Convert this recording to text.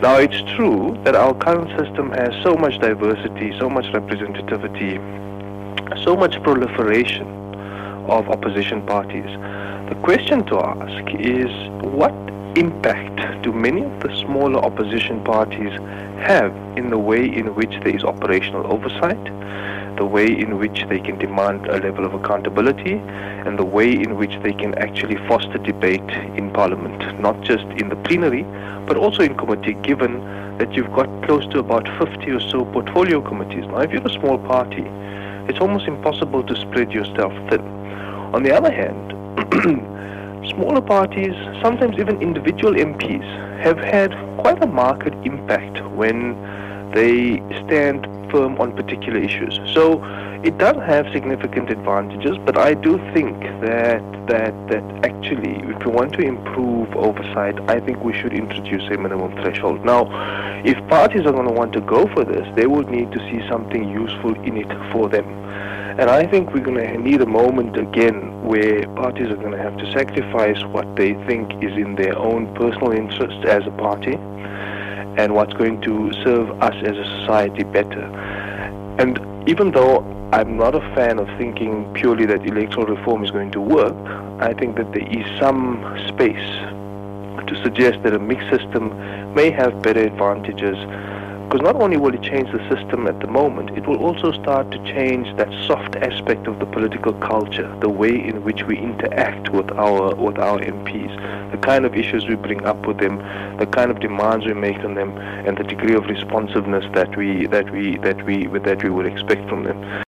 Now, it's true that our current system has so much diversity, so much representativity, so much proliferation of opposition parties. The question to ask is what impact do many of the smaller opposition parties have in the way in which there is operational oversight, the way in which they can demand a level of accountability, and the way in which they can actually foster debate in Parliament, not just in the plenary, but also in committee, given that you've got close to about 50 or so portfolio committees. Now, if you're a small party, it's almost impossible to spread yourself thin. On the other hand, smaller parties, sometimes even individual MPs, have had quite a marked impact when they stand firm on particular issues. So it does have significant advantages, but I do think that that that actually, if we want to improve oversight, I think we should introduce a minimum threshold. Now, if parties are going to want to go for this, they will need to see something useful in it for them. And I think we're going to need a moment again where parties are going to have to sacrifice what they think is in their own personal interest as a party and what's going to serve us as a society better. And even though I'm not a fan of thinking purely that electoral reform is going to work, I think that there is some space to suggest that a mixed system may have better advantages because not only will it change the system at the moment, it will also start to change that soft aspect of the political culture, the way in which we interact with our with our MPs, the kind of issues we bring up with them, the kind of demands we make on them, and the degree of responsiveness that we that we that we that we would expect from them.